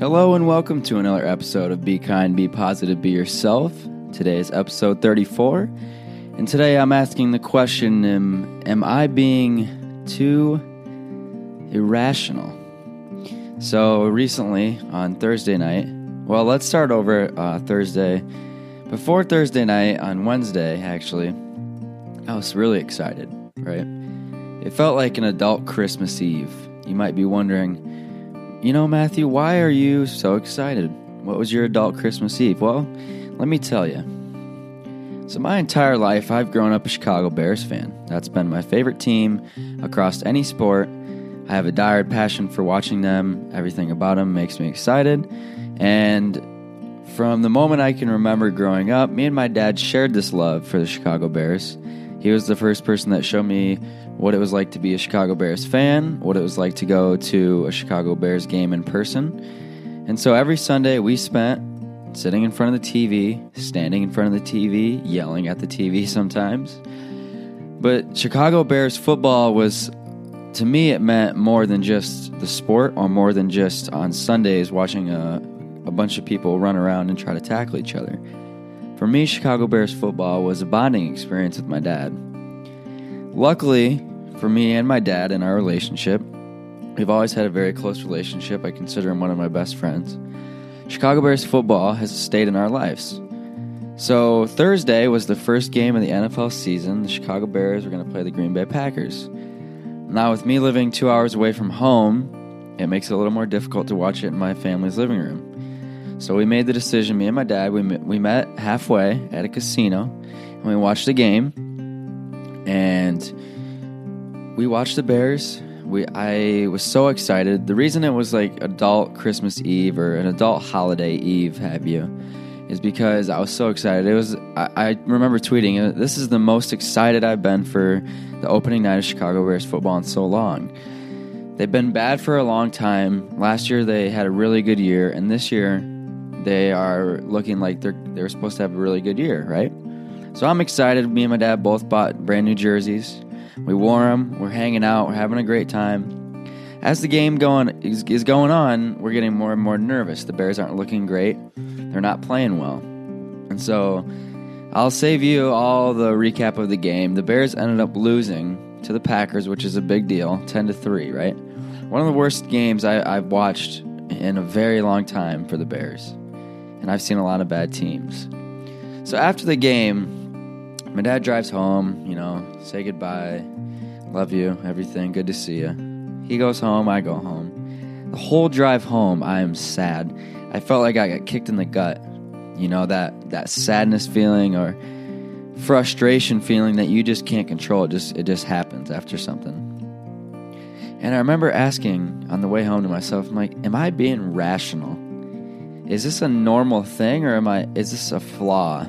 Hello and welcome to another episode of Be Kind, Be Positive, Be Yourself. Today is episode 34, and today I'm asking the question Am, am I being too irrational? So, recently on Thursday night, well, let's start over uh, Thursday. Before Thursday night, on Wednesday, actually, I was really excited, right? It felt like an adult Christmas Eve. You might be wondering, you know, Matthew, why are you so excited? What was your adult Christmas Eve? Well, let me tell you. So, my entire life, I've grown up a Chicago Bears fan. That's been my favorite team across any sport. I have a dire passion for watching them. Everything about them makes me excited. And from the moment I can remember growing up, me and my dad shared this love for the Chicago Bears. He was the first person that showed me what it was like to be a Chicago Bears fan, what it was like to go to a Chicago Bears game in person. And so every Sunday we spent sitting in front of the TV, standing in front of the TV, yelling at the TV sometimes. But Chicago Bears football was, to me, it meant more than just the sport or more than just on Sundays watching a, a bunch of people run around and try to tackle each other. For me, Chicago Bears football was a bonding experience with my dad. Luckily, for me and my dad in our relationship, we've always had a very close relationship. I consider him one of my best friends. Chicago Bears football has stayed in our lives. So, Thursday was the first game of the NFL season. The Chicago Bears were going to play the Green Bay Packers. Now, with me living two hours away from home, it makes it a little more difficult to watch it in my family's living room. So, we made the decision, me and my dad, we, we met halfway at a casino and we watched the game. And we watched the Bears. We I was so excited. The reason it was like adult Christmas Eve or an adult holiday Eve, have you, is because I was so excited. It was I, I remember tweeting, uh, "This is the most excited I've been for the opening night of Chicago Bears football in so long." They've been bad for a long time. Last year they had a really good year, and this year they are looking like they're they're supposed to have a really good year, right? So I'm excited. Me and my dad both bought brand new jerseys. We wore them. We're hanging out. We're having a great time. As the game going is, is going on, we're getting more and more nervous. The Bears aren't looking great. They're not playing well. And so I'll save you all the recap of the game. The Bears ended up losing to the Packers, which is a big deal, 10 to 3, right? One of the worst games I, I've watched in a very long time for the Bears. And I've seen a lot of bad teams. So after the game, my dad drives home, you know, say goodbye, love you, everything, good to see you. He goes home, I go home. The whole drive home, I am sad. I felt like I got kicked in the gut. You know, that, that sadness feeling or frustration feeling that you just can't control. It just it just happens after something. And I remember asking on the way home to myself, I'm like, am I being rational? Is this a normal thing or am I is this a flaw?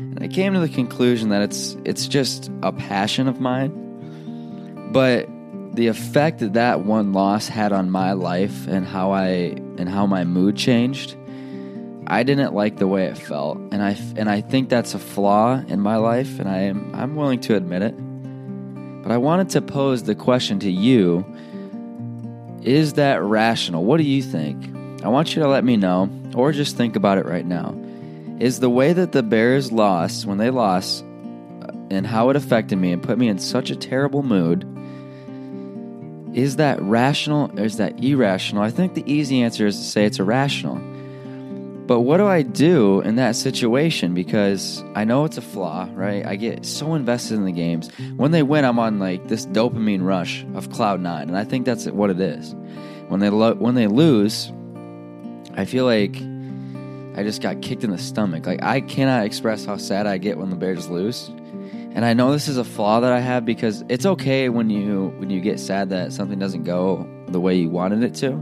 And I came to the conclusion that it's it's just a passion of mine. But the effect that that one loss had on my life and how I and how my mood changed, I didn't like the way it felt, and I and I think that's a flaw in my life, and I am I'm willing to admit it. But I wanted to pose the question to you: Is that rational? What do you think? I want you to let me know, or just think about it right now. Is the way that the Bears lost when they lost, and how it affected me and put me in such a terrible mood? Is that rational or is that irrational? I think the easy answer is to say it's irrational. But what do I do in that situation? Because I know it's a flaw, right? I get so invested in the games. When they win, I'm on like this dopamine rush of cloud nine, and I think that's what it is. When they lo- when they lose, I feel like I just got kicked in the stomach. Like I cannot express how sad I get when the Bears lose. And I know this is a flaw that I have because it's okay when you when you get sad that something doesn't go the way you wanted it to.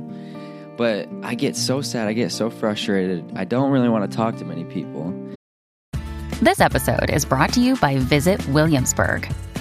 But I get so sad, I get so frustrated. I don't really want to talk to many people. This episode is brought to you by Visit Williamsburg.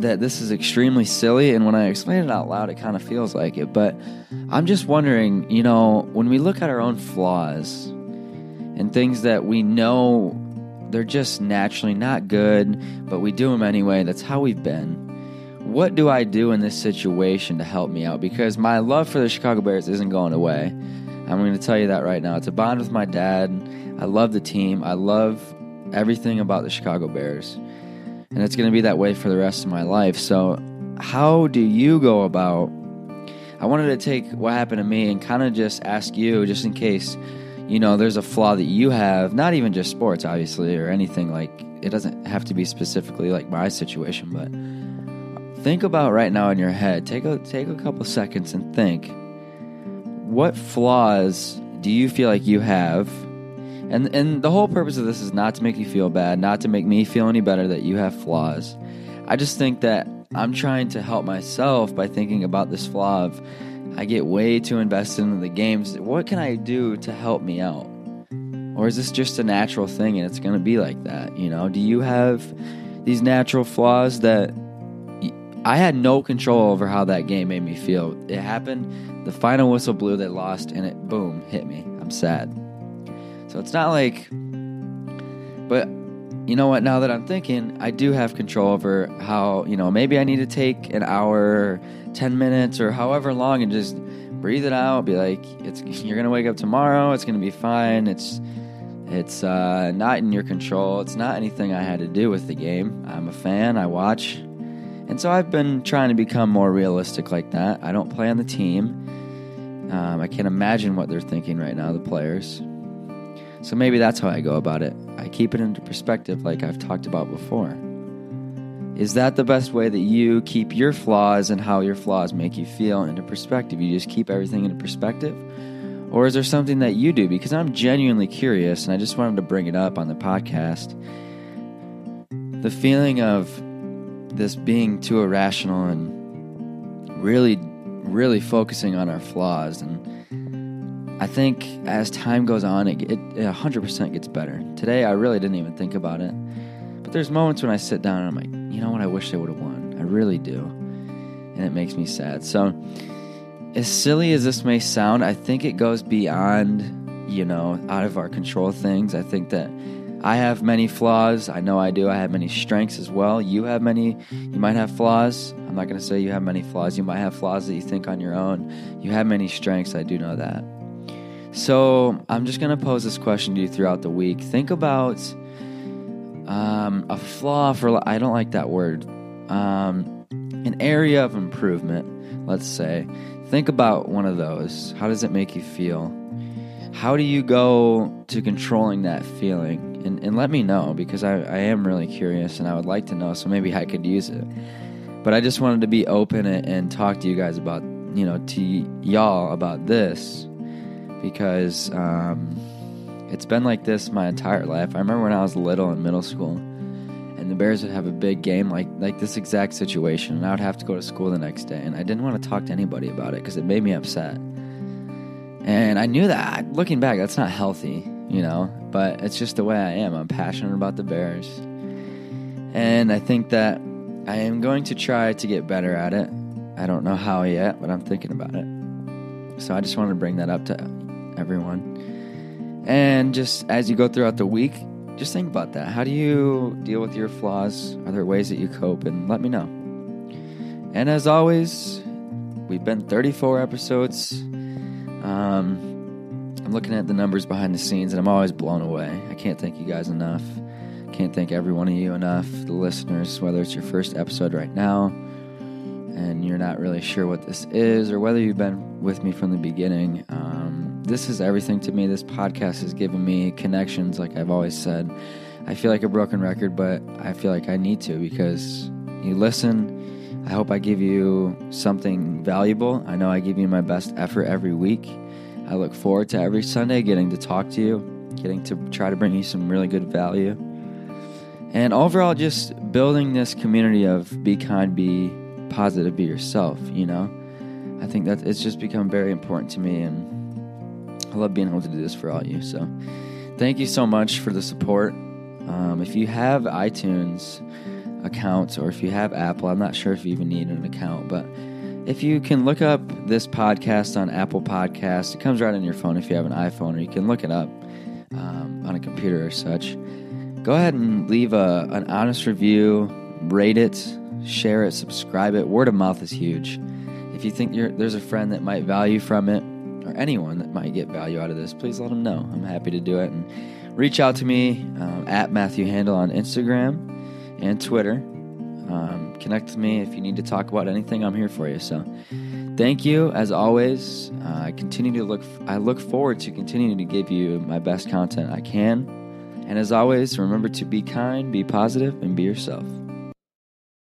that this is extremely silly, and when I explain it out loud, it kind of feels like it. But I'm just wondering, you know, when we look at our own flaws and things that we know they're just naturally not good, but we do them anyway, that's how we've been. What do I do in this situation to help me out? Because my love for the Chicago Bears isn't going away. I'm going to tell you that right now. It's a bond with my dad. I love the team. I love everything about the Chicago Bears and it's going to be that way for the rest of my life. So, how do you go about? I wanted to take what happened to me and kind of just ask you, just in case, you know, there's a flaw that you have, not even just sports, obviously, or anything like it doesn't have to be specifically like my situation, but think about right now in your head. Take a take a couple seconds and think. What flaws do you feel like you have and and the whole purpose of this is not to make you feel bad, not to make me feel any better that you have flaws. I just think that I'm trying to help myself by thinking about this flaw of I get way too invested in the games. What can I do to help me out? Or is this just a natural thing and it's going to be like that, you know? Do you have these natural flaws that I had no control over how that game made me feel. It happened, the final whistle blew, they lost, and it boom, hit me. I'm sad. So it's not like, but you know what? Now that I'm thinking, I do have control over how, you know, maybe I need to take an hour, 10 minutes, or however long and just breathe it out. Be like, it's, you're going to wake up tomorrow. It's going to be fine. It's, it's uh, not in your control. It's not anything I had to do with the game. I'm a fan. I watch. And so I've been trying to become more realistic like that. I don't play on the team. Um, I can't imagine what they're thinking right now, the players. So maybe that's how I go about it. I keep it into perspective, like I've talked about before. Is that the best way that you keep your flaws and how your flaws make you feel into perspective? You just keep everything into perspective? Or is there something that you do? Because I'm genuinely curious and I just wanted to bring it up on the podcast. The feeling of this being too irrational and really, really focusing on our flaws and I think as time goes on, it, it, it 100% gets better. Today, I really didn't even think about it. But there's moments when I sit down and I'm like, you know what, I wish they would have won. I really do. And it makes me sad. So, as silly as this may sound, I think it goes beyond, you know, out of our control things. I think that I have many flaws. I know I do. I have many strengths as well. You have many, you might have flaws. I'm not going to say you have many flaws. You might have flaws that you think on your own. You have many strengths. I do know that. So I'm just going to pose this question to you throughout the week. Think about um, a flaw for, I don't like that word, um, an area of improvement, let's say. Think about one of those. How does it make you feel? How do you go to controlling that feeling? And, and let me know because I, I am really curious and I would like to know, so maybe I could use it. But I just wanted to be open and, and talk to you guys about, you know, to y'all about this because um, it's been like this my entire life. I remember when I was little in middle school, and the Bears would have a big game like like this exact situation, and I would have to go to school the next day, and I didn't want to talk to anybody about it because it made me upset. And I knew that looking back, that's not healthy, you know. But it's just the way I am. I'm passionate about the Bears, and I think that I am going to try to get better at it. I don't know how yet, but I'm thinking about it. So I just wanted to bring that up to everyone. And just as you go throughout the week, just think about that. How do you deal with your flaws? Are there ways that you cope? And let me know. And as always, we've been 34 episodes. Um, I'm looking at the numbers behind the scenes, and I'm always blown away. I can't thank you guys enough. Can't thank every one of you enough, the listeners, whether it's your first episode right now and you're not really sure what this is, or whether you've been with me from the beginning. Um, this is everything to me. This podcast has given me connections, like I've always said. I feel like a broken record, but I feel like I need to because you listen. I hope I give you something valuable. I know I give you my best effort every week. I look forward to every Sunday getting to talk to you, getting to try to bring you some really good value. And overall, just building this community of be kind, be positive, be yourself, you know? I think that it's just become very important to me and I love being able to do this for all you. So thank you so much for the support. Um, if you have iTunes, account or if you have Apple, I'm not sure if you even need an account, but if you can look up this podcast on Apple Podcast, it comes right on your phone if you have an iPhone, or you can look it up um, on a computer or such. Go ahead and leave a, an honest review, rate it, share it, subscribe it. Word of mouth is huge. If you think there's a friend that might value from it, or anyone that might get value out of this, please let them know. I'm happy to do it. And reach out to me um, at Matthew Handel on Instagram and Twitter. Um, connect with me if you need to talk about anything. I'm here for you. So, thank you as always. Uh, I continue to look. I look forward to continuing to give you my best content I can. And as always, remember to be kind, be positive, and be yourself.